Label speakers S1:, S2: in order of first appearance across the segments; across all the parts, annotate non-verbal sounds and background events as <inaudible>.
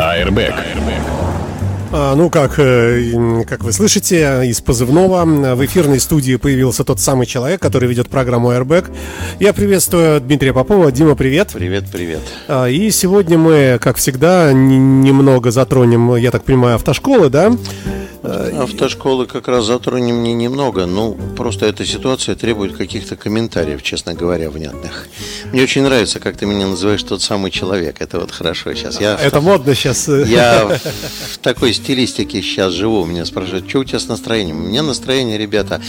S1: Airbag.
S2: А, ну, как, э, как вы слышите, из позывного в эфирной студии появился тот самый человек, который ведет программу Airbag. Я приветствую Дмитрия Попова. Дима, привет.
S3: Привет, привет.
S2: А, и сегодня мы, как всегда, немного затронем, я так понимаю, автошколы, да?
S3: Автошколы как раз затронем не немного, ну, просто эта ситуация требует каких-то комментариев, честно говоря, внятных. Мне очень нравится, как ты меня называешь тот самый человек. Это вот хорошо сейчас.
S2: Я Это в... модно сейчас.
S3: Я в такой стилистике сейчас живу. Меня спрашивают, что у тебя с настроением? У меня настроение, ребята,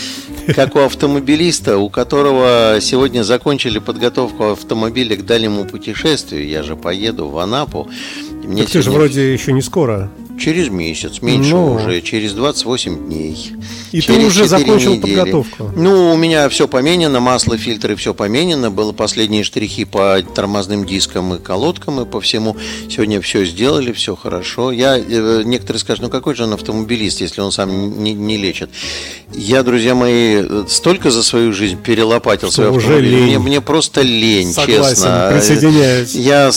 S3: как у автомобилиста, у которого сегодня закончили подготовку автомобиля к дальнему путешествию. Я же поеду в Анапу.
S2: Мне так сегодня... ты же вроде еще не скоро.
S3: Через месяц, меньше ну, уже, через 28 дней.
S2: И ты уже закончил недели. подготовку?
S3: Ну, у меня все поменено, масло, фильтры, все поменено. Было последние штрихи по тормозным дискам и колодкам, и по всему. Сегодня все сделали, все хорошо. Я, э, некоторые скажут, ну какой же он автомобилист, если он сам не, не лечит. Я, друзья мои, столько за свою жизнь перелопатил
S2: Что свой
S3: автомобиль. Лень. Мне, мне просто лень,
S2: Согласен,
S3: честно.
S2: присоединяюсь.
S3: Я,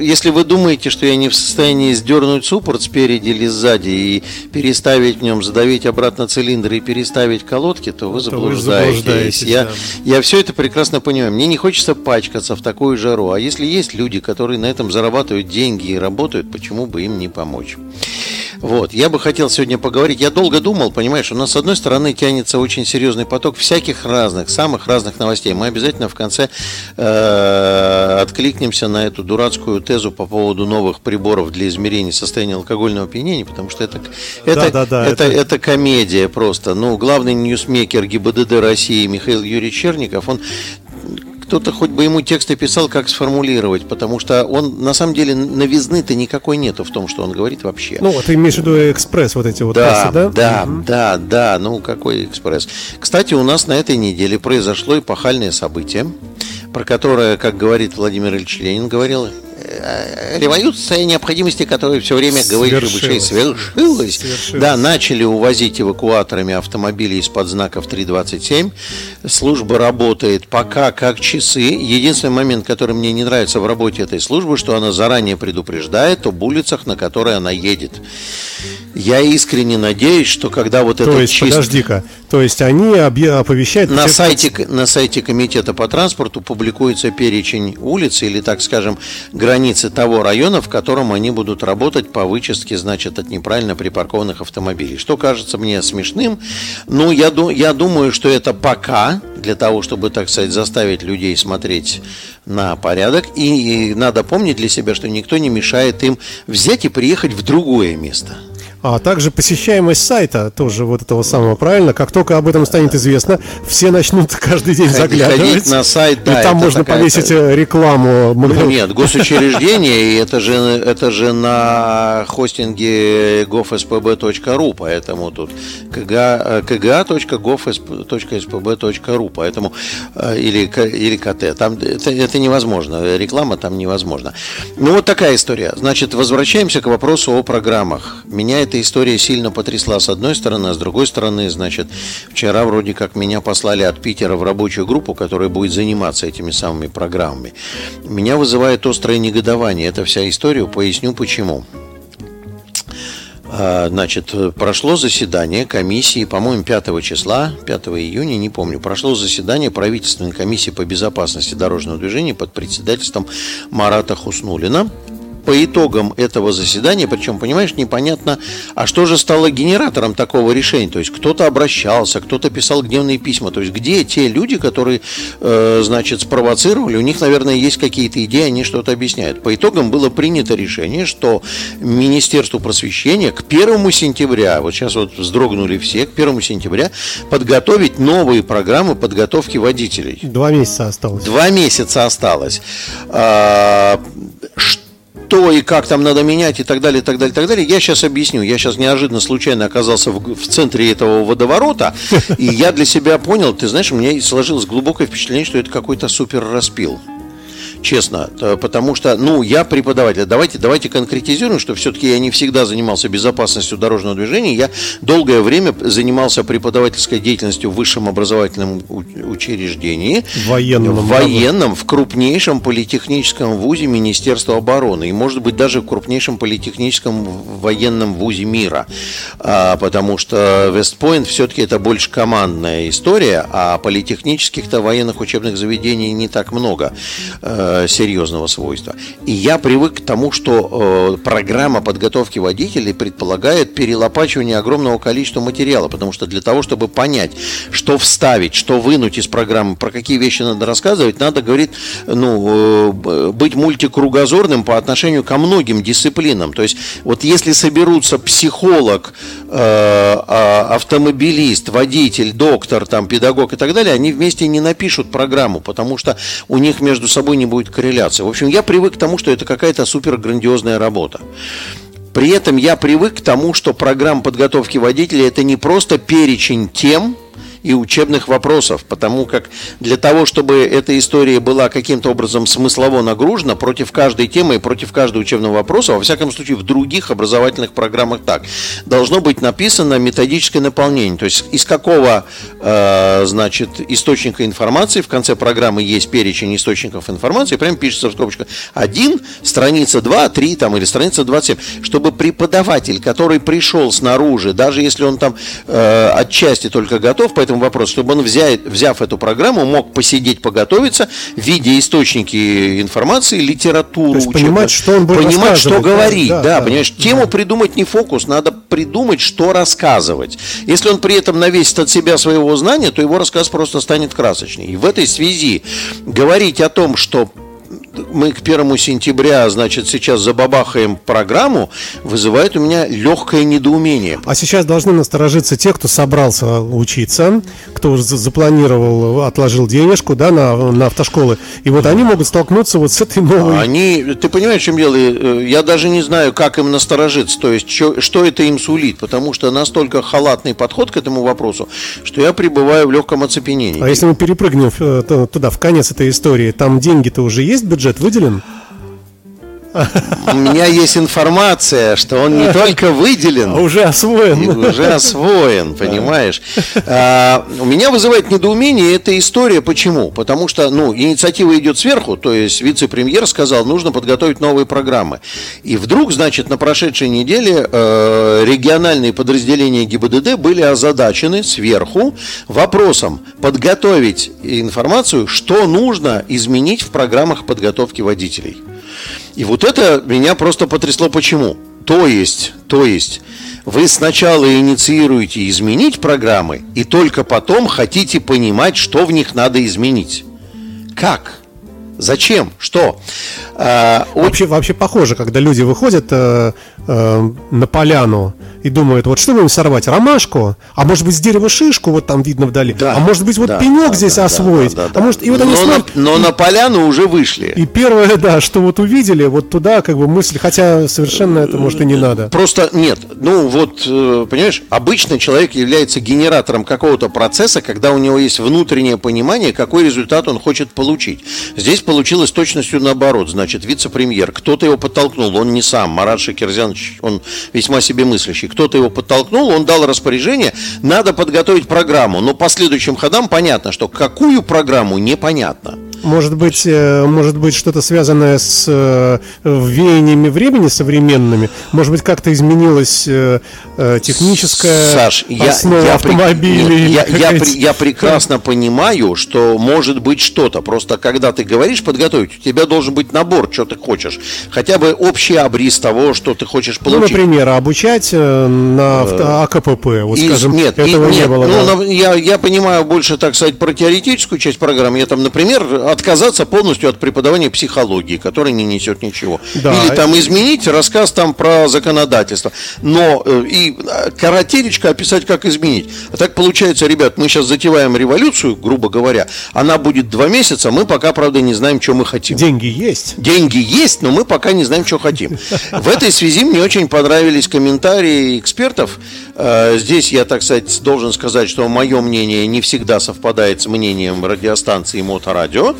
S3: если вы думаете, что я не в состоянии сдернуть суппорт спереди, или сзади и переставить в нем, задавить обратно цилиндр и переставить колодки, то вы заблуждаетесь. Вы заблуждаетесь я, да. я все это прекрасно понимаю. Мне не хочется пачкаться в такую жару. А если есть люди, которые на этом зарабатывают деньги и работают, почему бы им не помочь? Вот, я бы хотел сегодня поговорить. Я долго думал, понимаешь, у нас с одной стороны тянется очень серьезный поток всяких разных, самых разных новостей. Мы обязательно в конце э, откликнемся на эту дурацкую тезу по поводу новых приборов для измерения состояния алкогольного опьянения, потому что это, это, да, да, да, это, это... это комедия просто. Ну, главный ньюсмейкер ГИБДД России Михаил Юрьевич Черников, он кто-то хоть бы ему тексты писал, как сформулировать, потому что он, на самом деле, новизны-то никакой нету в том, что он говорит вообще.
S2: Ну, ты имеешь в виду экспресс, вот эти вот
S3: да, кассы, да? Да, угу. да, да, ну какой экспресс. Кстати, у нас на этой неделе произошло эпохальное событие, про которое, как говорит Владимир Ильич Ленин, говорил, революция необходимости, которая все время говорит Любышей, свершилась. свершилась. Да, начали увозить эвакуаторами автомобили из-под знаков 327. Служба работает пока как часы. Единственный момент, который мне не нравится в работе этой службы, что она заранее предупреждает об улицах, на которые она едет. Я искренне надеюсь, что когда вот
S2: это То есть, чист... подожди-ка, то есть они оповещают...
S3: На сайте, на сайте Комитета по транспорту публикуется перечень улиц или, так скажем, границы того района, в котором они будут работать по вычистке, значит, от неправильно припаркованных автомобилей. Что кажется мне смешным, но я, я думаю, что это пока для того, чтобы, так сказать, заставить людей смотреть на порядок. И, и надо помнить для себя, что никто не мешает им взять и приехать в другое место.
S2: А также посещаемость сайта тоже вот этого самого правильно. Как только об этом станет известно, все начнут <laughs> каждый день заглядывать. Ходить
S3: на сайт, да.
S2: И там можно повесить э, рекламу.
S3: Ну, нет, госучреждение, и это же, это же на хостинге govspb.ru, поэтому тут kga.gov.spb.ru, поэтому э, или, или КТ. Там это, это невозможно, реклама там невозможна. Ну вот такая история. Значит, возвращаемся к вопросу о программах. Меня это эта история сильно потрясла с одной стороны, а с другой стороны, значит, вчера вроде как меня послали от Питера в рабочую группу, которая будет заниматься этими самыми программами. Меня вызывает острое негодование эта вся история, поясню почему. А, значит, прошло заседание комиссии, по-моему, 5 числа, 5 июня, не помню, прошло заседание правительственной комиссии по безопасности дорожного движения под председательством Марата Хуснулина по итогам этого заседания, причем, понимаешь, непонятно, а что же стало генератором такого решения? То есть кто-то обращался, кто-то писал гневные письма. То есть где те люди, которые, э, значит, спровоцировали? У них, наверное, есть какие-то идеи, они что-то объясняют. По итогам было принято решение, что Министерству просвещения к 1 сентября, вот сейчас вот вздрогнули все, к 1 сентября подготовить новые программы подготовки водителей.
S2: Два месяца осталось.
S3: Два месяца осталось. А, что и как там надо менять и так далее, и так далее, и так далее. Я сейчас объясню. Я сейчас неожиданно случайно оказался в, в центре этого водоворота, <laughs> и я для себя понял, ты знаешь, у меня сложилось глубокое впечатление, что это какой-то супер распил. Честно, потому что, ну, я преподаватель. Давайте, давайте конкретизируем, что все-таки я не всегда занимался безопасностью дорожного движения. Я долгое время занимался преподавательской деятельностью в высшем образовательном учреждении.
S2: Военном.
S3: В военном, в крупнейшем политехническом вузе Министерства обороны. И, может быть, даже в крупнейшем политехническом военном вузе мира. А, потому что Вестпойнт все-таки это больше командная история, а политехнических-то военных учебных заведений не так много э, серьезного свойства. И я привык к тому, что э, программа подготовки водителей предполагает перелопачивание огромного количества материала, потому что для того, чтобы понять, что вставить, что вынуть из программы, про какие вещи надо рассказывать, надо, говорит, ну, э, быть мультикругозорным по отношению ко многим дисциплинам. То есть, вот если соберутся психолог, э, а, автомобилист, водитель, доктор, там, педагог и так далее, они вместе не напишут программу, потому что у них между собой не будет корреляции. В общем, я привык к тому, что это какая-то супер грандиозная работа. При этом я привык к тому, что программа подготовки водителя это не просто перечень тем, и учебных вопросов, потому как для того, чтобы эта история была каким-то образом смыслово нагружена против каждой темы и против каждого учебного вопроса, во всяком случае в других образовательных программах так, должно быть написано методическое наполнение, то есть из какого, э, значит, источника информации в конце программы есть перечень источников информации, прям пишется в скобочках 1, страница 2, 3 там, или страница 27, чтобы преподаватель, который пришел снаружи, даже если он там э, отчасти только готов, поэтому этому вопросу, чтобы он, взяв, взяв эту программу, мог посидеть, поготовиться, видя источники информации, литературу, То
S2: есть понимать, что он будет
S3: понимать, что говорить, да, да, да понимаешь, да. тему придумать не фокус, надо придумать, что рассказывать. Если он при этом навесит от себя своего знания, то его рассказ просто станет красочнее. И в этой связи говорить о том, что мы к первому сентября, значит, сейчас забабахаем программу, вызывает у меня легкое недоумение.
S2: А сейчас должны насторожиться те, кто собрался учиться, кто уже запланировал, отложил денежку, да, на, на автошколы. И вот они могут столкнуться вот с этой новой...
S3: Они, ты понимаешь, в чем дело? Э, я даже не знаю, как им насторожиться, то есть, что, что это им сулит, потому что настолько халатный подход к этому вопросу, что я пребываю в легком оцепенении.
S2: А если мы перепрыгнем э, туда, в конец этой истории, там деньги-то уже есть бюджет выделен?
S3: У меня есть информация, что он не только выделен,
S2: а уже освоен.
S3: Уже освоен, понимаешь? А, у меня вызывает недоумение эта история. Почему? Потому что ну, инициатива идет сверху, то есть вице-премьер сказал, нужно подготовить новые программы. И вдруг, значит, на прошедшей неделе э, региональные подразделения ГИБДД были озадачены сверху вопросом подготовить информацию, что нужно изменить в программах подготовки водителей. И вот это меня просто потрясло. Почему? То есть, то есть, вы сначала инициируете изменить программы, и только потом хотите понимать, что в них надо изменить. Как? Зачем? Что?
S2: А, вообще, вообще похоже, когда люди выходят э, э, на поляну и думают, вот что будем сорвать, ромашку, а может быть с дерева шишку, вот там видно вдали, да, а может быть вот да, пенек да, здесь да, освоить, да, да, да. а может и вот
S3: они но, на, но на поляну уже вышли.
S2: И первое, <laughs> да, что вот увидели, вот туда как бы мысли, хотя совершенно это может и не надо.
S3: Просто нет, ну вот, э, понимаешь, обычно человек является генератором какого-то процесса, когда у него есть внутреннее понимание, какой результат он хочет получить. Здесь получилось точностью наоборот, значит, вице-премьер, кто-то его подтолкнул, он не сам, Марат Шакирзянович, он весьма себе мыслящий, кто-то его подтолкнул, он дал распоряжение, надо подготовить программу. Но по следующим ходам понятно, что какую программу, непонятно.
S2: Может быть, э, может быть что-то связанное с э, веяниями времени современными? Может быть, как-то изменилась э, техническая
S3: Саш, основа я, я автомобилей? Я, я, я, я <laughs> прекрасно понимаю, что может быть что-то. Просто когда ты говоришь подготовить, у тебя должен быть набор, что ты хочешь. Хотя бы общий обрис того, что ты хочешь ну, получить.
S2: Ну, например, обучать на авто, АКПП. Вот,
S3: и, скажем, нет, этого и, нет, не было. Ну, да? я, я понимаю больше, так сказать, про теоретическую часть программы. Я там, например, отказаться полностью от преподавания психологии, которая не несет ничего. Да. Или там изменить рассказ там про законодательство. Но э, и э, коротелечко описать, как изменить. А так получается, ребят, мы сейчас затеваем революцию, грубо говоря. Она будет два месяца, мы пока, правда, не знаем, что мы хотим.
S2: Деньги есть.
S3: Деньги есть, но мы пока не знаем, что хотим. В этой связи мне очень понравились комментарии экспертов. Э, здесь я, так сказать, должен сказать, что мое мнение не всегда совпадает с мнением радиостанции Моторадио.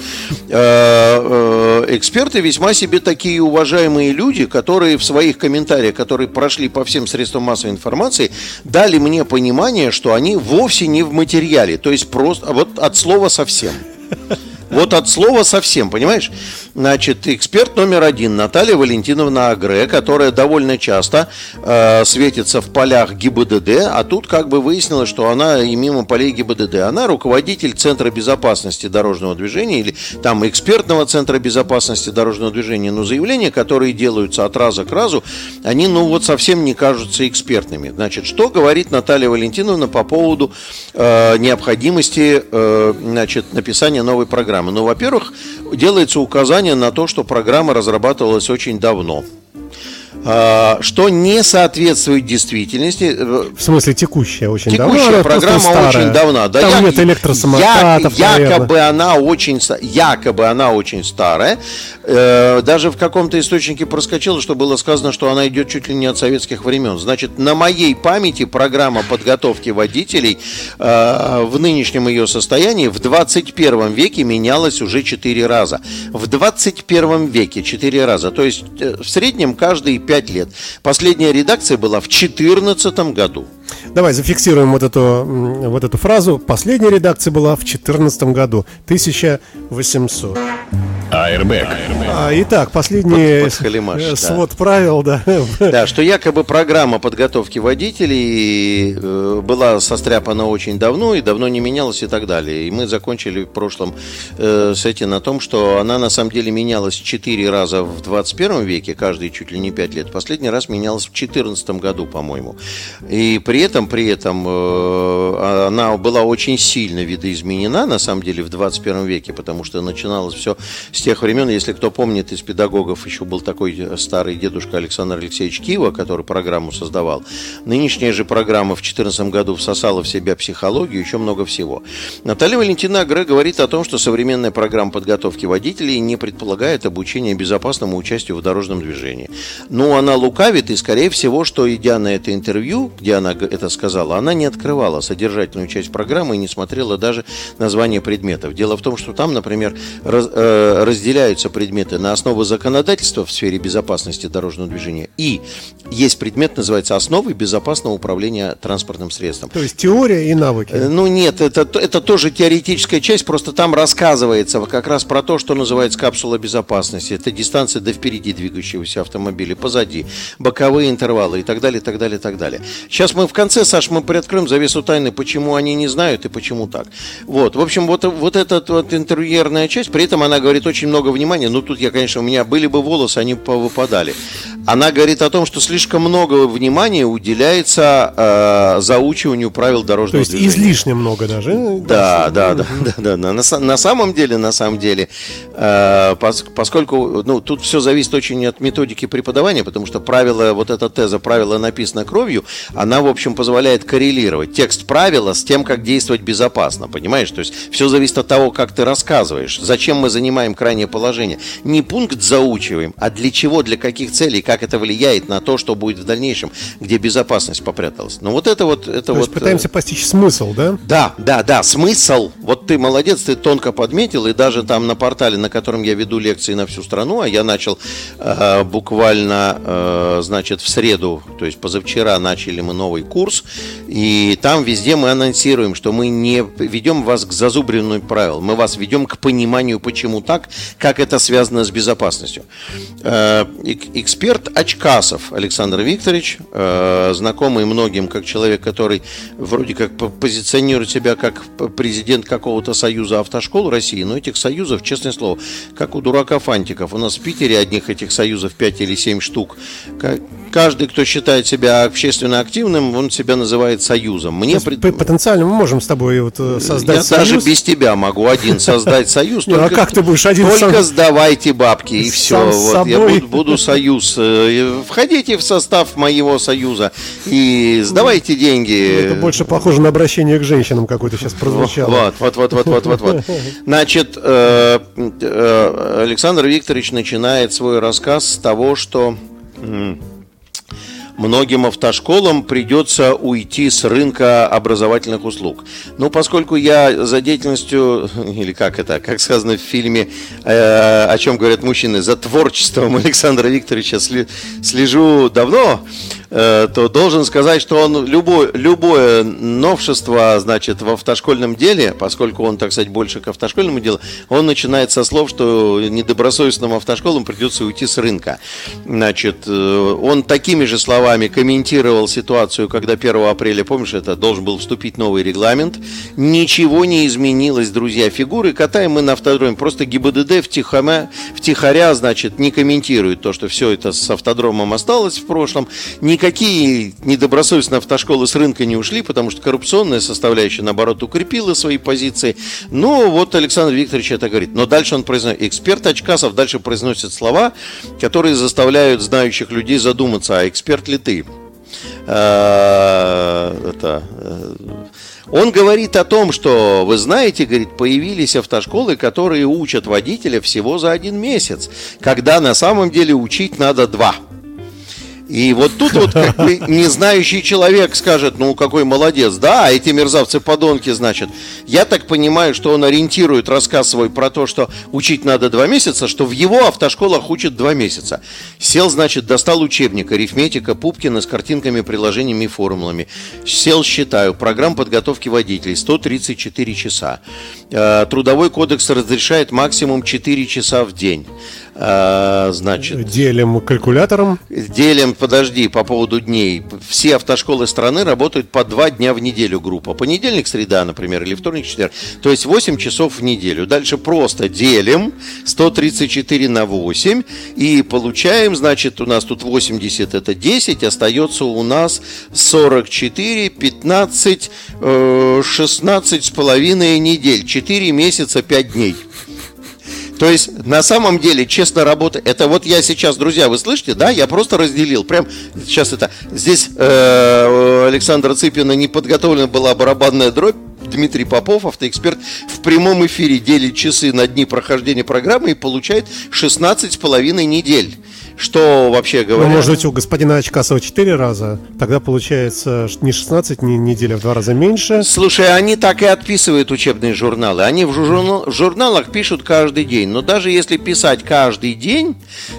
S3: Э, э, эксперты весьма себе такие уважаемые люди, которые в своих комментариях, которые прошли по всем средствам массовой информации, дали мне понимание, что они вовсе не в материале, то есть просто вот от слова совсем. Вот от слова совсем, понимаешь? Значит, эксперт номер один Наталья Валентиновна Агре, которая довольно часто э, светится в полях ГИБДД, а тут как бы выяснилось, что она и мимо полей ГИБДД. Она руководитель Центра безопасности дорожного движения или там экспертного Центра безопасности дорожного движения. Но заявления, которые делаются от раза к разу, они ну вот совсем не кажутся экспертными. Значит, что говорит Наталья Валентиновна по поводу э, необходимости э, значит, написания новой программы? Ну, во-первых, делается указание на то, что программа разрабатывалась очень давно. А, что не соответствует действительности.
S2: В смысле текущая очень
S3: текущая давно? программа старая. очень давно.
S2: Да, Там я, нет электросамокатов,
S3: я, Якобы она очень, якобы она очень старая. Э, даже в каком-то источнике проскочило, что было сказано, что она идет чуть ли не от советских времен. Значит, на моей памяти программа подготовки водителей э, в нынешнем ее состоянии в 21 веке менялась уже 4 раза. В 21 веке 4 раза. То есть э, в среднем каждые 5 лет. Последняя редакция была в 2014 году.
S2: Давай зафиксируем вот эту, вот эту фразу. Последняя редакция была в 2014 году. 1800. Airbag. А, итак, последний под, свод да. правил, да. <laughs>
S3: Да, что якобы программа подготовки водителей э, была состряпана очень давно и давно не менялась и так далее. И мы закончили в прошлом э, с этим на том, что она на самом деле менялась 4 раза в 21 веке, каждые чуть ли не 5 лет. Последний раз менялась в 2014 году, по-моему. И при этом, при этом э, она была очень сильно видоизменена, на самом деле, в 21 веке, потому что начиналось все с тех времен, если кто помнит из педагогов, еще был такой старый дедушка Александр Алексеевич Кива, который программу создавал. Нынешняя же программа в 2014 году всосала в себя психологию, еще много всего. Наталья Валентина Агре говорит о том, что современная программа подготовки водителей не предполагает обучение безопасному участию в дорожном движении. Но она лукавит, и, скорее всего, что, идя на это интервью, где она это сказала, она не открывала содержательную часть программы и не смотрела даже название предметов. Дело в том, что там, например, раз, э, разделяются предметы на основу законодательства в сфере безопасности дорожного движения и есть предмет, называется «Основы безопасного управления транспортным средством».
S2: То есть теория и навыки. Э,
S3: ну нет, это, это тоже теоретическая часть, просто там рассказывается как раз про то, что называется капсула безопасности. Это дистанция до впереди двигающегося автомобиля, позади, боковые интервалы и так далее, и так далее, и так далее. Сейчас мы в конце, Саш, мы приоткроем завесу тайны, почему они не знают и почему так. Вот, в общем, вот, вот эта вот интервьюерная часть, при этом она говорит очень много внимания, ну тут я, конечно, у меня были бы волосы, они повыпадали. Она говорит о том, что слишком много внимания уделяется э, заучиванию правил дорожного То есть движения.
S2: излишне много даже.
S3: Э, да, да, да, да, да, да. На, на самом деле, на самом деле, э, пос, поскольку, ну, тут все зависит очень от методики преподавания, потому что правило, вот эта теза, правило написано кровью, она, в общем, позволяет коррелировать текст правила с тем, как действовать безопасно, понимаешь? То есть все зависит от того, как ты рассказываешь, зачем мы занимаем крайнее положение. Не пункт заучиваем, а для чего, для каких целей, как это влияет на то, что будет в дальнейшем, где безопасность попряталась. Но вот это вот... Это то вот
S2: пытаемся постичь смысл, да?
S3: Да, да, да, смысл. Вот ты молодец, ты тонко подметил, и даже там на портале, на котором я веду лекции на всю страну, а я начал э, буквально, э, значит, в среду, то есть позавчера начали мы новый курс, и там везде мы анонсируем, что мы не ведем вас к зазубренным правилам, мы вас ведем к пониманию, почему так, как это связано с безопасностью. Э, эксперт Очкасов Александр Викторович, э, знакомый многим как человек, который вроде как позиционирует себя как президент какого-то союза автошкол России, но этих союзов, честное слово, как у дурака Фантиков. У нас в Питере одних этих союзов 5 или 7 штук. Каждый, кто считает себя общественно активным, он себя называет союзом.
S2: Мне пред... Потенциально мы можем с тобой вот э, создать
S3: Я
S2: союз.
S3: даже без тебя могу один создать союз. <laughs>
S2: Ну, а как ты будешь один
S3: Только сдавайте бабки и все. Вот я буду союз. Э, входите в состав моего союза и сдавайте деньги.
S2: Это больше похоже на обращение к женщинам какое-то сейчас прозвучало.
S3: Вот, вот, вот, вот, вот, вот, вот. <laughs> Значит, э, Александр Викторович начинает свой рассказ с того, что многим автошколам придется уйти с рынка образовательных услуг. Ну, поскольку я за деятельностью, <laughs> или как это, как сказано в фильме, э, о чем говорят мужчины, за творчеством <laughs> Александра Викторовича слежу давно, то должен сказать, что он любой, любое новшество, значит, в автошкольном деле, поскольку он, так сказать, больше к автошкольному делу, он начинает со слов, что недобросовестным автошколам придется уйти с рынка. Значит, э, он такими же словами комментировал ситуацию, когда 1 апреля, помнишь, это должен был вступить новый регламент. Ничего не изменилось, друзья. Фигуры катаем мы на автодроме. Просто ГИБДД втихомя, втихаря, значит, не комментирует то, что все это с автодромом осталось в прошлом. Никак никакие недобросовестные автошколы с рынка не ушли, потому что коррупционная составляющая, наоборот, укрепила свои позиции. Но вот Александр Викторович это говорит. Но дальше он произносит, эксперт Очкасов дальше произносит слова, которые заставляют знающих людей задуматься, а эксперт ли ты? А, это, э, он говорит о том, что, вы знаете, говорит, появились автошколы, которые учат водителя всего за один месяц, когда на самом деле учить надо два. И вот тут вот как бы <laughs> незнающий человек скажет, ну какой молодец, да, а эти мерзавцы-подонки, значит. Я так понимаю, что он ориентирует рассказ свой про то, что учить надо два месяца, что в его автошколах учат два месяца. Сел, значит, достал учебник, арифметика Пупкина с картинками, приложениями и формулами. Сел, считаю, программ подготовки водителей 134 часа. Э, трудовой кодекс разрешает максимум 4 часа в день.
S2: А, значит... Делим калькулятором?
S3: Делим, подожди, по поводу дней. Все автошколы страны работают по два дня в неделю группа. Понедельник, среда, например, или вторник, четверг. То есть 8 часов в неделю. Дальше просто делим 134 на 8 и получаем, значит, у нас тут 80 это 10, остается у нас 44, 15, 16 с половиной недель. 4 месяца, 5 дней. То есть, на самом деле, честно работать, это вот я сейчас, друзья, вы слышите, да, я просто разделил, прям сейчас это, здесь э, Александра Цыпина не подготовлена была барабанная дробь, Дмитрий Попов, автоэксперт, в прямом эфире делит часы на дни прохождения программы и получает 16 с половиной недель. Что вообще говоря...
S2: Ну, может быть, у господина Очкасова 4 раза, тогда получается не 16 не, недель, а в два раза меньше.
S3: Слушай, они так и отписывают учебные журналы. Они в журнал, журналах пишут каждый день. Но даже если писать каждый день,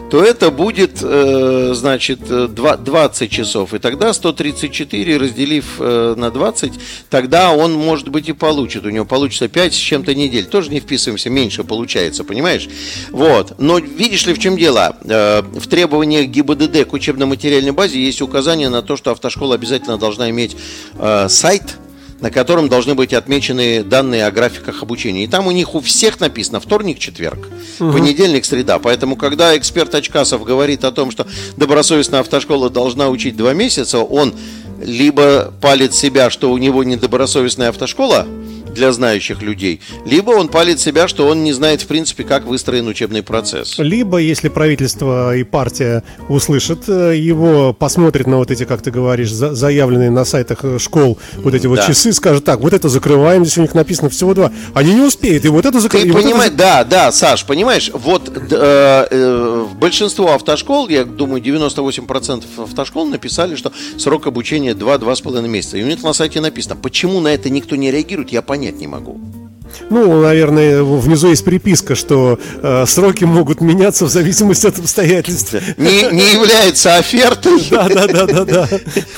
S3: то это будет, э, значит, 20 часов. И тогда 134, разделив э, на 20, тогда он, может быть, и получит. У него получится 5 с чем-то недель. Тоже не вписываемся, меньше получается, понимаешь? Вот. Но видишь ли, в чем дело? Э, в требованиях ГИБДД к учебно-материальной базе есть указание на то, что автошкола обязательно должна иметь э, сайт, на котором должны быть отмечены данные о графиках обучения. И там у них у всех написано вторник, четверг, угу. понедельник, среда. Поэтому, когда эксперт Очкасов говорит о том, что добросовестная автошкола должна учить два месяца, он либо палит себя, что у него недобросовестная автошкола, для знающих людей, либо он палит себя, что он не знает, в принципе, как выстроен учебный процесс.
S2: Либо, если правительство и партия услышат э, его, посмотрят на вот эти, как ты говоришь, заявленные на сайтах э, школ вот эти вот да. часы, скажут, так, вот это закрываем, здесь у них написано всего два. Они не успеют, и вот это закрываем.
S3: Ты понимаешь, вот это... да, да, Саш, понимаешь, вот э, э, большинство автошкол, я думаю, 98% автошкол написали, что срок обучения 2-2,5 месяца. И у них на сайте написано, почему на это никто не реагирует, я понять понять не могу.
S2: Ну, наверное, внизу есть приписка, что э, сроки могут меняться в зависимости от обстоятельств. <laughs>
S3: Не, не является офертой.
S2: Да, да, да, да, да.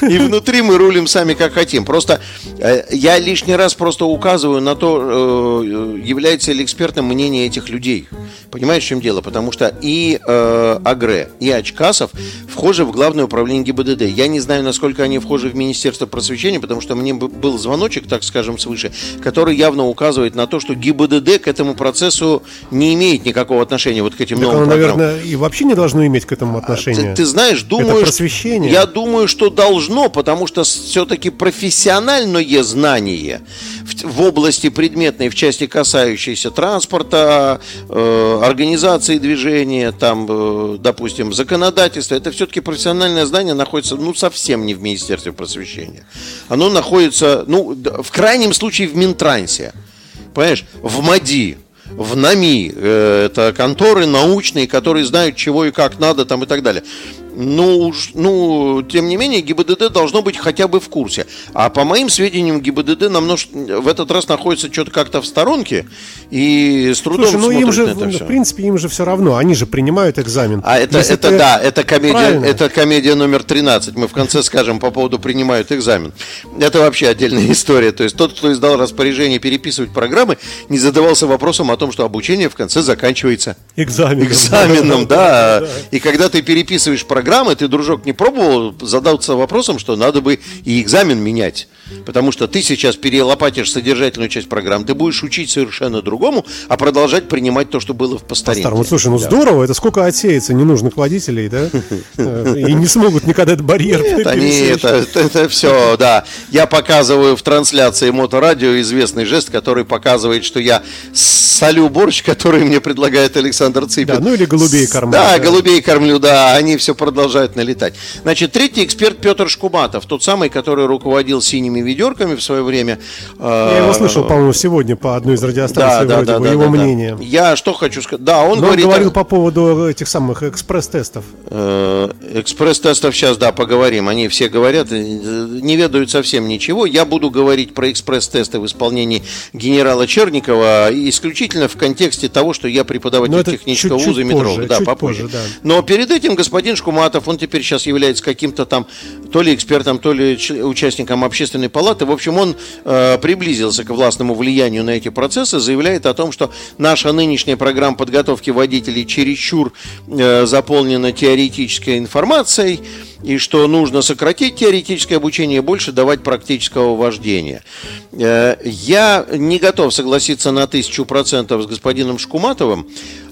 S3: И внутри мы рулим сами как хотим. Просто э, я лишний раз просто указываю на то, э, является ли экспертным мнение этих людей. Понимаешь, в чем дело? Потому что и э, Агре, и Очкасов вхожи в Главное управление ГИБДД. Я не знаю, насколько они вхожи в Министерство просвещения, потому что мне был звоночек, так скажем, свыше, который явно указывает на то, что ГИБДД к этому процессу не имеет никакого отношения, вот к этим так новым оно,
S2: программам. наверное, и вообще не должно иметь к этому отношения.
S3: Ты, ты знаешь, думаю,
S2: Это просвещение.
S3: я думаю, что должно, потому что все-таки профессиональное знание в, в области предметной, в части касающейся транспорта, э, организации движения, там, э, допустим, законодательства, это все-таки профессиональное знание находится, ну, совсем не в Министерстве просвещения. Оно находится, ну, в крайнем случае в Минтрансе понимаешь, в МАДИ, в НАМИ, э, это конторы научные, которые знают, чего и как надо там и так далее. Ну, ну, тем не менее, ГИБДД должно быть хотя бы в курсе. А по моим сведениям, ГИБДД намного, в этот раз находится что-то как-то в сторонке и с трудом Слушай, ну
S2: им же, в принципе, им же все равно, они же принимают экзамен.
S3: А это, это, это да, это комедия, это комедия номер 13. Мы в конце скажем по поводу принимают экзамен. Это вообще отдельная <laughs> история. То есть тот, кто издал распоряжение переписывать программы, не задавался вопросом о том, что обучение в конце заканчивается
S2: экзаменом.
S3: Экзаменом, <laughs> да. И когда ты переписываешь программы, ты, дружок, не пробовал задаться вопросом, что надо бы и экзамен менять. Потому что ты сейчас перелопатишь содержательную часть программ, ты будешь учить совершенно другому, а продолжать принимать то, что было в постаренке.
S2: По слушай, ну да. здорово, это сколько отсеется ненужных водителей, да? <laughs> И не смогут никогда этот барьер
S3: Нет, они, это, это все, да. Я показываю в трансляции моторадио известный жест, который показывает, что я солю борщ, который мне предлагает Александр Цыпин. Да,
S2: ну или голубей кормлю.
S3: Да, да, голубей кормлю, да, они все продолжают налетать. Значит, третий эксперт Петр Шкуматов, тот самый, который руководил синими ведерками в свое время.
S2: Я его слышал, по-моему, сегодня по одной из радиостанций, да, вроде да, бы, да, его да, мнение.
S3: Да. Я что хочу сказать, да, он
S2: Но говорит... Он говорил по поводу этих самых экспресс-тестов.
S3: Э, экспресс-тестов сейчас, да, поговорим, они все говорят, э, не ведают совсем ничего. Я буду говорить про экспресс-тесты в исполнении генерала Черникова исключительно в контексте того, что я преподаватель технического вуза Метро. Да, попозже. Позже, да. Но перед этим господин Шкуматов, он теперь сейчас является каким-то там то ли экспертом, то ли участником общественной палаты. В общем, он э, приблизился к властному влиянию на эти процессы, заявляет о том, что наша нынешняя программа подготовки водителей чересчур э, заполнена теоретической информацией и что нужно сократить теоретическое обучение и больше давать практического вождения. Э, я не готов согласиться на тысячу процентов с господином Шкуматовым,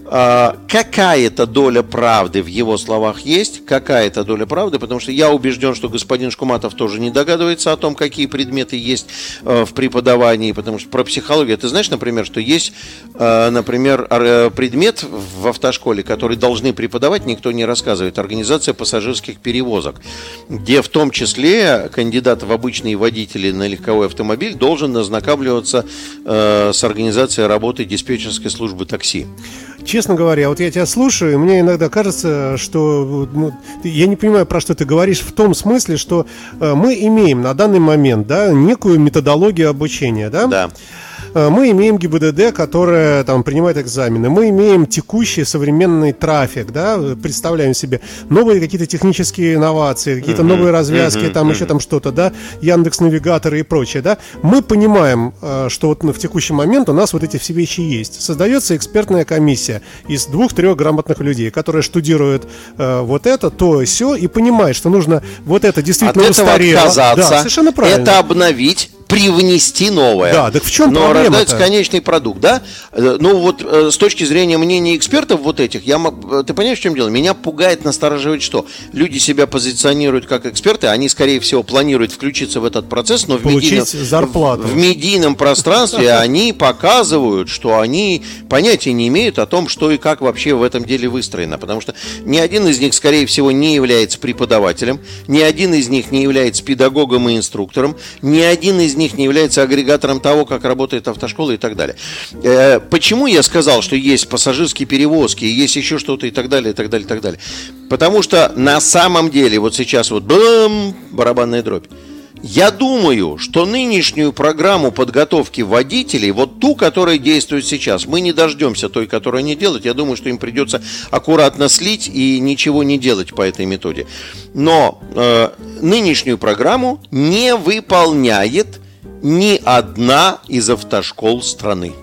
S3: какая-то доля правды в его словах есть, какая-то доля правды, потому что я убежден, что господин Шкуматов тоже не догадывается о том, какие предметы есть э, в преподавании, потому что про психологию, ты знаешь, например, что есть, э, например, предмет в автошколе, который должны преподавать, никто не рассказывает, организация пассажирских перевозок, где в том числе кандидат в обычные водители на легковой автомобиль должен ознакомливаться э, с организацией работы диспетчерской службы такси
S2: честно говоря, вот я тебя слушаю, и мне иногда кажется, что ну, я не понимаю, про что ты говоришь, в том смысле, что э, мы имеем на данный момент да, некую методологию обучения, да?
S3: Да.
S2: Э, мы имеем ГИБДД, которая там принимает экзамены, мы имеем текущий современный трафик, да, представляем себе новые какие-то технические инновации, какие-то uh-huh, новые развязки, uh-huh, там uh-huh. еще там что-то, да, Яндекс Навигаторы и прочее, да. Мы понимаем, э, что вот в текущий момент у нас вот эти все вещи есть. Создается экспертная комиссия из двух-трех грамотных людей, которые штудируют э, вот это, то, все и понимает, что нужно вот это действительно
S3: От этого устарело. отказаться, да, совершенно правильно. это обновить, привнести новое.
S2: Да, так в чем
S3: Но проблема рождается конечный продукт, да? Э, ну вот э, с точки зрения мнения экспертов вот этих, я, э, ты понимаешь, в чем дело? Меня пугает, настораживает что? Люди себя позиционируют как эксперты, они, скорее всего, планируют включиться в этот процесс, но в, медийном, зарплату. в медийном пространстве они показывают, что они понятия не имеют о том, что и как вообще в этом деле выстроено. Потому что ни один из них, скорее всего, не является преподавателем, ни один из них не является педагогом и инструктором, ни один из них не является агрегатором того, как работает автошкола и так далее. Э, почему я сказал, что есть пассажирские перевозки, есть еще что-то и так далее, и так далее, и так далее? Потому что на самом деле вот сейчас вот бам, барабанная дробь. Я думаю, что нынешнюю программу подготовки водителей, вот ту, которая действует сейчас, мы не дождемся той, которую они делают. Я думаю, что им придется аккуратно слить и ничего не делать по этой методе. Но э, нынешнюю программу не выполняет ни одна из автошкол страны.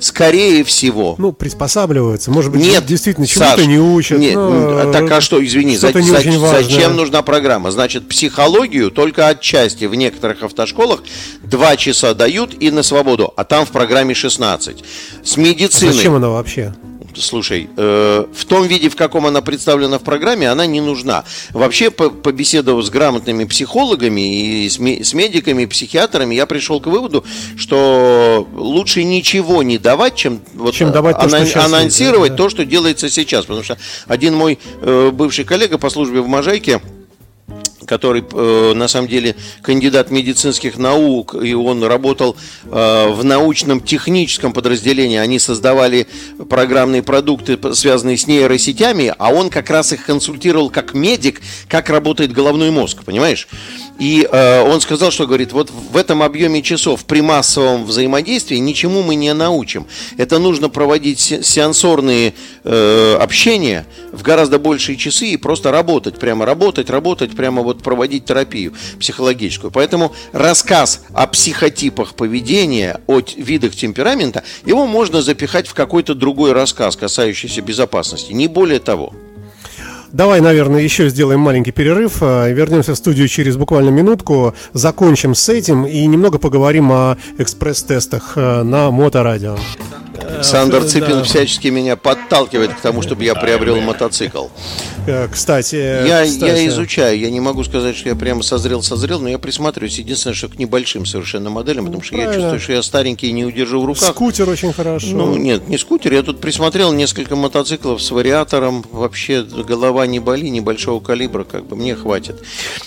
S3: Скорее всего.
S2: Ну, приспосабливаются. Может быть, нет, действительно чему-то не учат.
S3: Нет, но... так а что, извини, за, за, зачем нужна программа? Значит, психологию только отчасти в некоторых автошколах два часа дают и на свободу, а там в программе 16. С медициной... А
S2: зачем она вообще?
S3: Слушай, э, в том виде, в каком она представлена в программе, она не нужна. Вообще, по, побеседовав с грамотными психологами и с, с медиками, психиатрами, я пришел к выводу, что лучше ничего не давать, чем, вот, чем давать то, ана- что анонсировать есть, да? то, что делается сейчас. Потому что один мой э, бывший коллега по службе в Можайке который э, на самом деле кандидат медицинских наук, и он работал э, в научном техническом подразделении. Они создавали программные продукты, связанные с нейросетями, а он как раз их консультировал как медик, как работает головной мозг, понимаешь? И э, он сказал, что говорит, вот в этом объеме часов при массовом взаимодействии ничему мы не научим. Это нужно проводить сеансорные э, общения в гораздо большие часы и просто работать, прямо работать, работать, прямо вот проводить терапию психологическую. Поэтому рассказ о психотипах поведения, о видах темперамента, его можно запихать в какой-то другой рассказ, касающийся безопасности, не более того.
S2: Давай, наверное, еще сделаем маленький перерыв. А, вернемся в студию через буквально минутку. Закончим с этим и немного поговорим о экспресс-тестах а, на моторадио.
S3: Александр Цыпин да. всячески меня подталкивает к тому, чтобы я приобрел мотоцикл.
S2: Э, кстати,
S3: я,
S2: кстати.
S3: я изучаю. Я не могу сказать, что я прямо созрел-созрел, но я присматриваюсь. Единственное, что к небольшим совершенно моделям, потому что Правильно. я чувствую, что я старенький и не удержу в руках.
S2: Скутер очень хорошо.
S3: Ну, нет, не скутер. Я тут присмотрел несколько мотоциклов с вариатором. Вообще голова не боли, небольшого калибра, как бы мне хватит.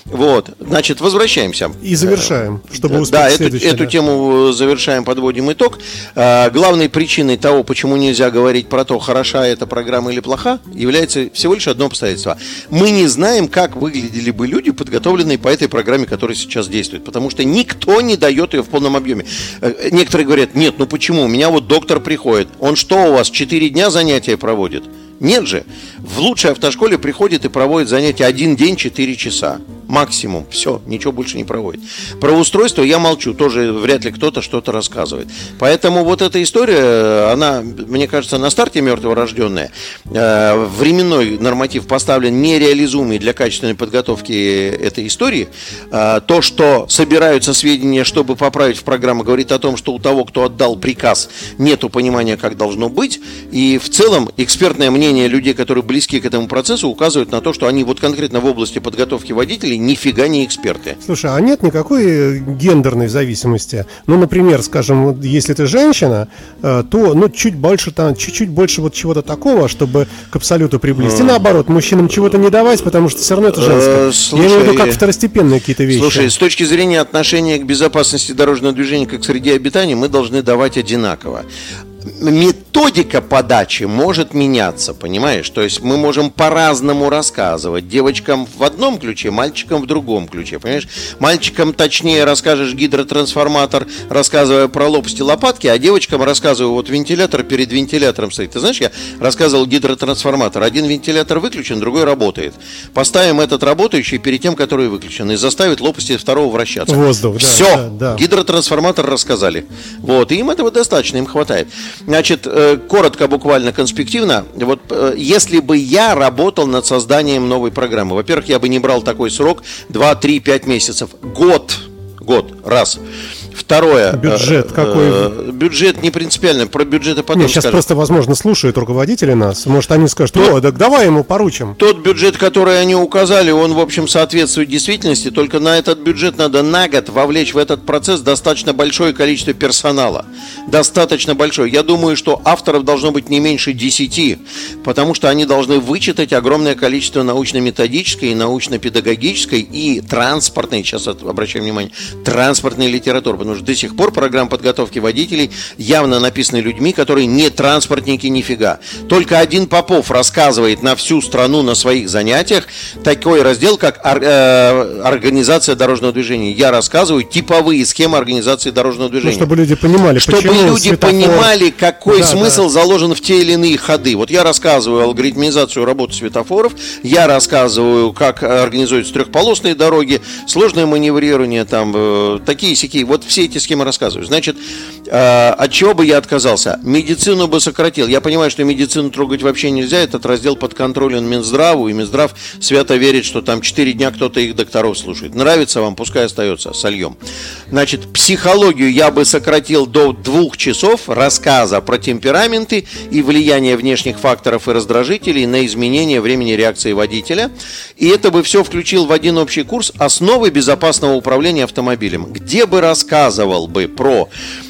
S3: Вот, значит, возвращаемся.
S2: И завершаем, чтобы успеть
S3: Да, эту, эту да. тему завершаем, подводим итог. А, главной причиной того, почему нельзя говорить про то, хороша эта программа или плоха, является всего лишь одно обстоятельство. Мы не знаем, как выглядели бы люди, подготовленные по этой программе, которая сейчас действует, потому что никто не дает ее в полном объеме. Э, некоторые говорят, нет, ну почему? У меня вот доктор приходит, он что у вас, 4 дня занятия проводит? Нет же. В лучшей автошколе приходит и проводит занятия один день 4 часа максимум. Все, ничего больше не проводит. Про устройство я молчу, тоже вряд ли кто-то что-то рассказывает. Поэтому вот эта история, она, мне кажется, на старте мертворожденная. Э, временной норматив поставлен нереализуемый для качественной подготовки этой истории. Э, то, что собираются сведения, чтобы поправить в программу, говорит о том, что у того, кто отдал приказ, нету понимания, как должно быть. И в целом экспертное мнение людей, которые близки к этому процессу, указывает на то, что они вот конкретно в области подготовки водителей нифига не эксперты.
S2: Слушай, а нет никакой гендерной зависимости? Ну, например, скажем, если ты женщина, э, то ну, чуть больше там, чуть-чуть больше вот чего-то такого, чтобы к абсолюту приблизить. И наоборот, мужчинам чего-то не давать, потому что все равно это женское. Слушай, Я имею в виду как второстепенные какие-то вещи.
S3: Слушай, с точки зрения отношения к безопасности дорожного движения как к среде обитания, мы должны давать одинаково методика подачи может меняться, понимаешь? То есть мы можем по-разному рассказывать. Девочкам в одном ключе, мальчикам в другом ключе, понимаешь? Мальчикам точнее расскажешь гидротрансформатор, рассказывая про лопасти лопатки, а девочкам рассказываю, вот вентилятор перед вентилятором стоит. Ты знаешь, я рассказывал гидротрансформатор. Один вентилятор выключен, другой работает. Поставим этот работающий перед тем, который выключен, и заставит лопасти второго вращаться.
S2: Воздух,
S3: Все, да, да, да. гидротрансформатор рассказали. Вот, и им этого достаточно, им хватает. Значит, э, коротко, буквально, конспективно. Вот э, если бы я работал над созданием новой программы, во-первых, я бы не брал такой срок 2, 3, 5 месяцев. Год. Год. Раз. Второе.
S2: Бюджет э, какой? Э,
S3: бюджет не принципиально, про бюджеты потом Нет,
S2: сейчас скажем. просто, возможно, слушают руководители нас. Может, они скажут, о, так давай ему поручим.
S3: Тот бюджет, который они указали, он, в общем, соответствует действительности. Только на этот бюджет надо на год вовлечь в этот процесс достаточно большое количество персонала. Достаточно большое. Я думаю, что авторов должно быть не меньше 10, потому что они должны вычитать огромное количество научно-методической, научно-педагогической и транспортной, сейчас обращаю внимание, транспортной литературы потому что до сих пор программа подготовки водителей явно написаны людьми, которые не транспортники нифига. Только один Попов рассказывает на всю страну на своих занятиях такой раздел, как э, организация дорожного движения. Я рассказываю типовые схемы организации дорожного движения. Ну,
S2: чтобы люди понимали,
S3: чтобы люди светофор... понимали, какой да, смысл да. заложен в те или иные ходы. Вот я рассказываю алгоритмизацию работы светофоров, я рассказываю, как организуются трехполосные дороги, сложное маневрирование, там э, такие сякие. Вот все эти схемы рассказываю. Значит, э, от чего бы я отказался? Медицину бы сократил. Я понимаю, что медицину трогать вообще нельзя. Этот раздел подконтролен Минздраву, и Минздрав свято верит, что там 4 дня кто-то их докторов слушает. Нравится вам, пускай остается, сольем. Значит, психологию я бы сократил до двух часов рассказа про темпераменты и влияние внешних факторов и раздражителей на изменение времени реакции водителя. И это бы все включил в один общий курс «Основы безопасного управления автомобилем», где бы рассказывал бы про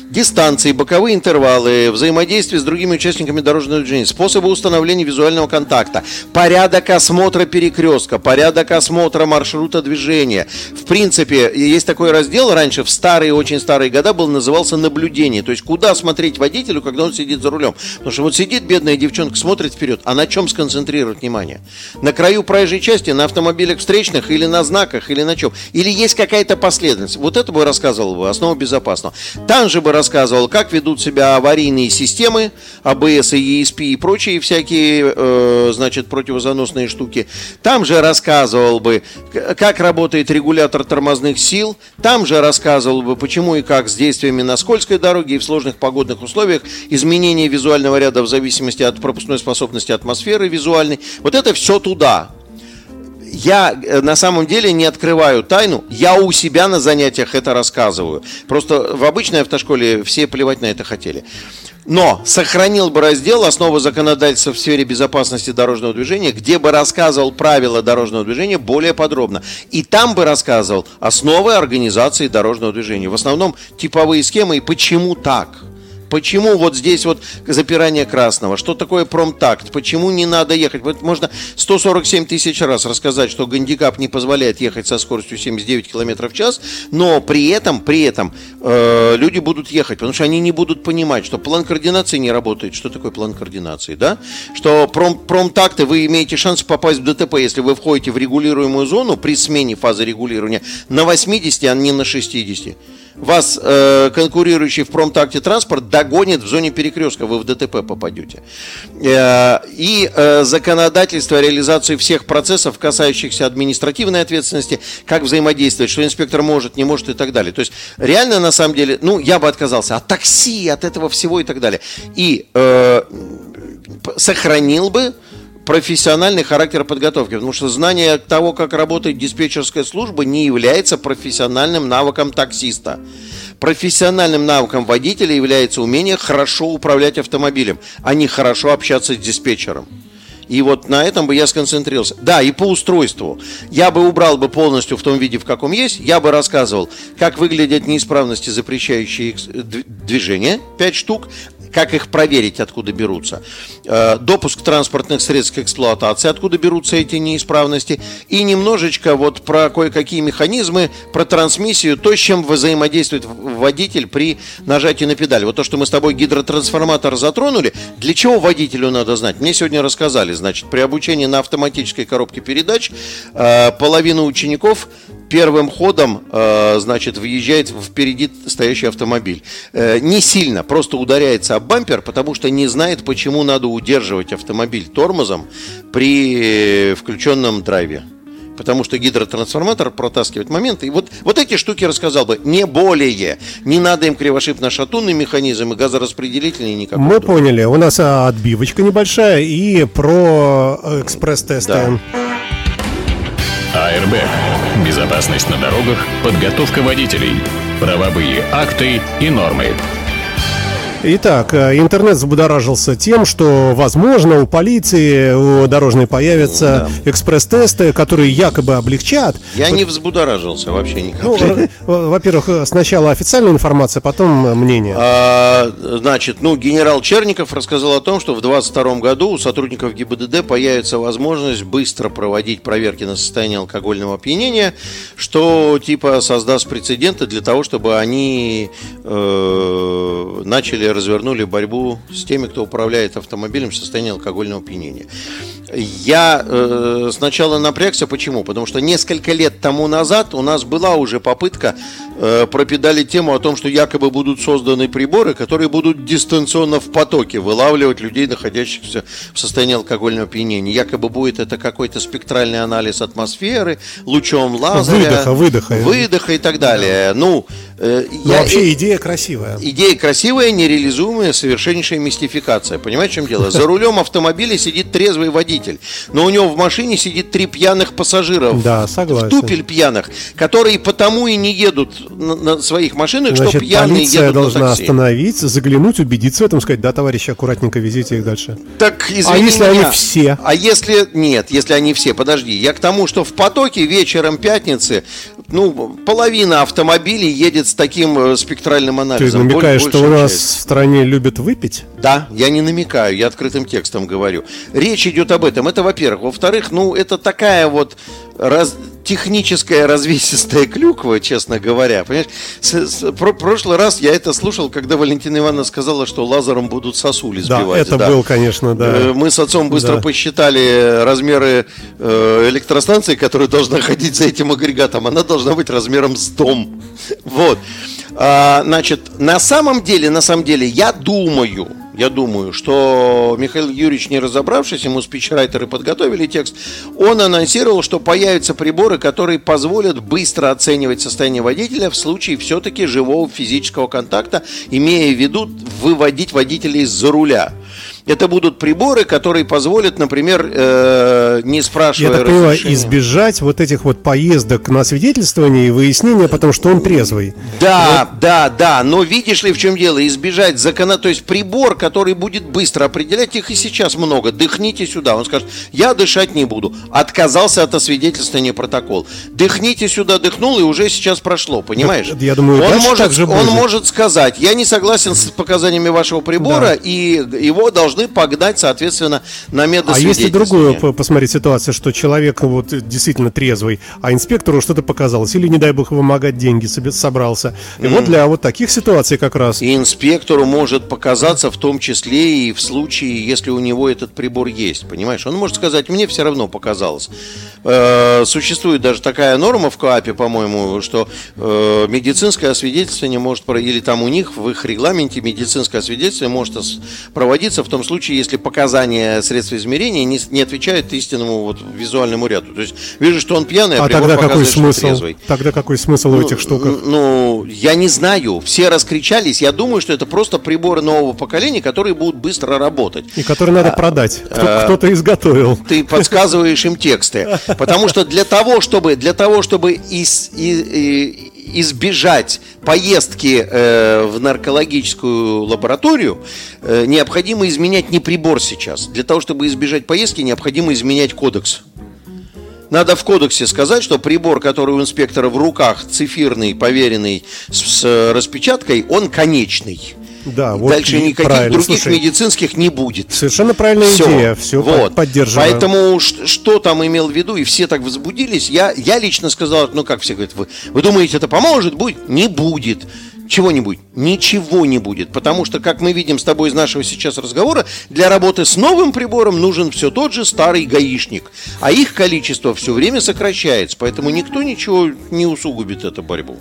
S3: дистанции, боковые интервалы, взаимодействие с другими участниками дорожного движения, способы установления визуального контакта, порядок осмотра перекрестка, порядок осмотра маршрута движения. В принципе, есть такой раздел раньше, в старые, очень старые года был, назывался наблюдение. То есть, куда смотреть водителю, когда он сидит за рулем. Потому что вот сидит бедная девчонка, смотрит вперед, а на чем сконцентрировать внимание? На краю проезжей части, на автомобилях встречных или на знаках, или на чем? Или есть какая-то последовательность? Вот это бы рассказывал бы, основа безопасного. Там же бы рассказывал, как ведут себя аварийные системы, АБС и ESP и прочие всякие, э, значит, противозаносные штуки. Там же рассказывал бы, как работает регулятор тормозных сил. Там же рассказывал бы, почему и как с действиями на скользкой дороге и в сложных погодных условиях изменение визуального ряда в зависимости от пропускной способности атмосферы визуальной. Вот это все туда я э, на самом деле не открываю тайну, я у себя на занятиях это рассказываю. Просто в обычной автошколе все плевать на это хотели. Но сохранил бы раздел «Основы законодательства в сфере безопасности дорожного движения», где бы рассказывал правила дорожного движения более подробно. И там бы рассказывал основы организации дорожного движения. В основном типовые схемы и почему так – Почему вот здесь вот запирание красного? Что такое промтакт? Почему не надо ехать? Вот можно 147 тысяч раз рассказать, что гандикап не позволяет ехать со скоростью 79 км в час, но при этом, при этом э, люди будут ехать, потому что они не будут понимать, что план координации не работает. Что такое план координации, да? Что пром, промтакты вы имеете шанс попасть в ДТП, если вы входите в регулируемую зону при смене фазы регулирования на 80, а не на 60 вас э, конкурирующий в промтакте транспорт догонит в зоне перекрестка, вы в ДТП попадете. Э, и э, законодательство реализации всех процессов, касающихся административной ответственности, как взаимодействовать, что инспектор может, не может и так далее. То есть реально на самом деле, ну, я бы отказался от такси, от этого всего и так далее. И э, сохранил бы профессиональный характер подготовки, потому что знание того, как работает диспетчерская служба, не является профессиональным навыком таксиста. Профессиональным навыком водителя является умение хорошо управлять автомобилем, а не хорошо общаться с диспетчером. И вот на этом бы я сконцентрировался. Да, и по устройству. Я бы убрал бы полностью в том виде, в каком есть. Я бы рассказывал, как выглядят неисправности, запрещающие движение, 5 штук, как их проверить, откуда берутся, э, допуск транспортных средств к эксплуатации, откуда берутся эти неисправности, и немножечко вот про кое-какие механизмы, про трансмиссию, то, с чем взаимодействует водитель при нажатии на педаль. Вот то, что мы с тобой гидротрансформатор затронули, для чего водителю надо знать? Мне сегодня рассказали, значит, при обучении на автоматической коробке передач э, половина учеников первым ходом, э, значит, въезжает впереди стоящий автомобиль. Не сильно, просто ударяется об бампер, потому что не знает, почему надо удерживать автомобиль тормозом при включенном драйве. Потому что гидротрансформатор протаскивает моменты. И вот, вот эти штуки рассказал бы. Не более. Не надо им кривошипно-шатунный механизм и газораспределительный никакой.
S2: Мы другой. поняли. У нас а, отбивочка небольшая и про э, экспресс-тесты. Да.
S1: АРБ. Безопасность на дорогах, подготовка водителей, правовые акты и нормы.
S2: Итак, э, интернет взбудоражился тем, что, возможно, у полиции, у дорожной появятся да. экспресс-тесты, которые якобы облегчат.
S3: Я не взбудоражился вообще никак. Ну,
S2: во-первых, сначала официальная информация, потом мнение.
S3: А, значит, ну, генерал Черников рассказал о том, что в 2022 году у сотрудников ГИБДД появится возможность быстро проводить проверки на состояние алкогольного опьянения, что типа создаст прецеденты для того, чтобы они э, начали развернули борьбу с теми, кто управляет автомобилем в состоянии алкогольного опьянения. Я э, сначала напрягся, почему? Потому что несколько лет тому назад у нас была уже попытка э, пропедалить тему о том, что якобы будут созданы приборы, которые будут дистанционно в потоке вылавливать людей, находящихся в состоянии алкогольного опьянения. Якобы будет это какой-то спектральный анализ атмосферы, лучом лазера,
S2: выдоха, выдоха,
S3: выдоха и так далее. Да. Ну,
S2: э, Но я, вообще идея красивая.
S3: Идея красивая, нереализуемая, совершеннейшая мистификация. Понимаете, в чем дело? За рулем автомобиля сидит трезвый водитель водитель, но у него в машине сидит три пьяных пассажиров.
S2: Да, согласен.
S3: В тупель пьяных, которые потому и не едут на, на своих машинах, Значит, что пьяные
S2: полиция
S3: едут
S2: должна на такси. остановиться, заглянуть, убедиться в этом, сказать, да, товарищи, аккуратненько везите их дальше.
S3: Так, извини А
S2: если меня, они все?
S3: А если, нет, если они все, подожди, я к тому, что в потоке вечером пятницы ну, половина автомобилей едет с таким э, спектральным анализом.
S2: Ты намекаешь, что у нас часть. в стране любят выпить?
S3: Да, я не намекаю, я открытым текстом говорю. Речь идет об этом. Это, во-первых. Во-вторых, ну, это такая вот раз, техническая развесистая клюква, честно говоря. Понимаешь, с, с, про, прошлый раз я это слушал, когда Валентина Ивановна сказала, что лазером будут сосули сбивать.
S2: Да, это да. был, конечно, да.
S3: Э, мы с отцом быстро да. посчитали размеры э, электростанции, которая должна ходить за этим агрегатом. Она должна быть размером с дом. <laughs> Вот. А, значит, на самом деле, на самом деле, я думаю, я думаю, что Михаил Юрьевич, не разобравшись, ему спичрайтеры подготовили текст, он анонсировал, что появятся приборы, которые позволят быстро оценивать состояние водителя в случае все-таки живого физического контакта, имея в виду выводить водителей из-за руля. Это будут приборы, которые позволят, например, э, не спрашивая
S2: Я так понимаю, избежать вот этих вот поездок на свидетельствование и выяснение, потому что он трезвый.
S3: Да, вот. да, да. Но видишь ли, в чем дело? Избежать закона, то есть прибор, который будет быстро определять, их и сейчас много. Дыхните сюда. Он скажет, я дышать не буду. Отказался от освидетельствования протокол. Дыхните сюда, дыхнул, и уже сейчас прошло, понимаешь?
S2: Я, я думаю,
S3: он может, же он может сказать, я не согласен с показаниями вашего прибора, да. и его должны должны погнать, соответственно, на
S2: медосвидетельствование. А если другую посмотреть ситуацию, что человек вот действительно трезвый, а инспектору что-то показалось, или, не дай бог, вымогать деньги себе собрался. И mm. вот для вот таких ситуаций как раз.
S3: И инспектору может показаться в том числе и в случае, если у него этот прибор есть, понимаешь? Он может сказать, мне все равно показалось. Э, существует даже такая норма в КАПе, по-моему, что э, медицинское освидетельствование может, или там у них в их регламенте медицинское освидетельствование может проводиться в том случае, если показания средства измерения не, не отвечают истинному вот, визуальному ряду. То есть вижу, что он пьяный, а,
S2: а тогда какой смысл? Трезвый. Тогда какой смысл ну, в этих штуках?
S3: Ну, я не знаю. Все раскричались. Я думаю, что это просто приборы нового поколения, которые будут быстро работать.
S2: И которые надо а, продать. Кто, а, кто-то изготовил.
S3: Ты подсказываешь им тексты. <laughs> Потому что для того, чтобы, для того, чтобы из, из, избежать поездки э, в наркологическую лабораторию, э, необходимо изменять не прибор сейчас. Для того, чтобы избежать поездки, необходимо изменять кодекс. Надо в кодексе сказать, что прибор, который у инспектора в руках, цифирный, поверенный, с, с распечаткой, он конечный. Да, вот Дальше никаких правильно. других Слушай, медицинских не будет.
S2: Совершенно правильная все. идея, все вот. поддерживаю.
S3: Поэтому что там имел в виду, и все так возбудились, я, я лично сказал, ну как все говорят, вы, вы думаете, это поможет? Будет? Не будет. Чего-нибудь? Ничего не будет. Потому что, как мы видим с тобой из нашего сейчас разговора, для работы с новым прибором нужен все тот же старый гаишник. А их количество все время сокращается. Поэтому никто ничего не усугубит эту борьбу.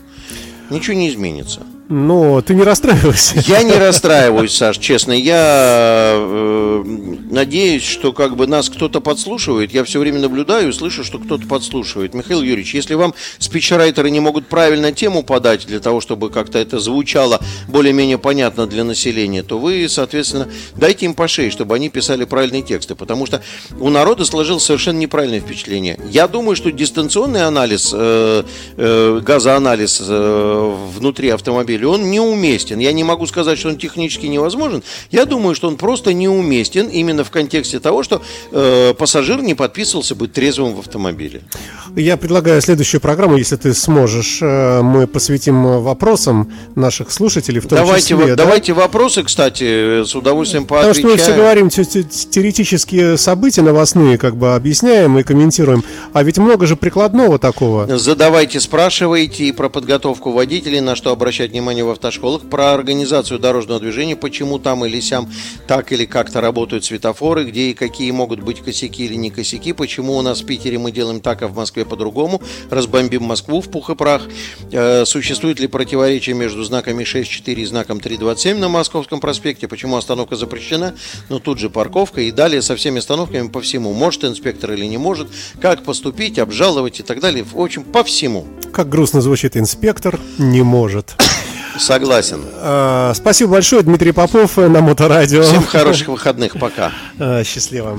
S3: Ничего не изменится.
S2: Но ты не расстраивайся.
S3: Я не расстраиваюсь, Саш, честно. Я э, надеюсь, что как бы нас кто-то подслушивает. Я все время наблюдаю и слышу, что кто-то подслушивает. Михаил Юрьевич, если вам спичрайтеры не могут правильно тему подать для того, чтобы как-то это звучало более-менее понятно для населения, то вы, соответственно, дайте им по шее, чтобы они писали правильные тексты. Потому что у народа сложилось совершенно неправильное впечатление. Я думаю, что дистанционный анализ, э, э, газоанализ э, внутри автомобиля автомобиле, он неуместен. Я не могу сказать, что он технически невозможен. Я думаю, что он просто неуместен именно в контексте того, что э, пассажир не подписывался быть трезвым в автомобиле.
S2: Я предлагаю следующую программу, если ты сможешь, э, мы посвятим вопросам наших слушателей в том
S3: давайте,
S2: числе.
S3: Да? Давайте вопросы, кстати, с удовольствием поотвечаем.
S2: Потому что мы все говорим теоретические события новостные, как бы объясняем и комментируем. А ведь много же прикладного такого.
S3: Задавайте, спрашивайте и про подготовку водителей, на что обращать внимание внимание в автошколах, про организацию дорожного движения, почему там или сям так или как-то работают светофоры, где и какие могут быть косяки или не косяки, почему у нас в Питере мы делаем так, а в Москве по-другому, разбомбим Москву в пух и прах, э, существует ли противоречие между знаками 6.4 и знаком 3.27 на Московском проспекте, почему остановка запрещена, но тут же парковка. И далее со всеми остановками по всему, может инспектор или не может, как поступить, обжаловать и так далее, в общем, по всему.
S2: Как грустно звучит инспектор, не может.
S3: Согласен.
S2: А, спасибо большое, Дмитрий Попов на Моторадио.
S3: Всем <laughs> хороших выходных, пока.
S2: А, счастливо.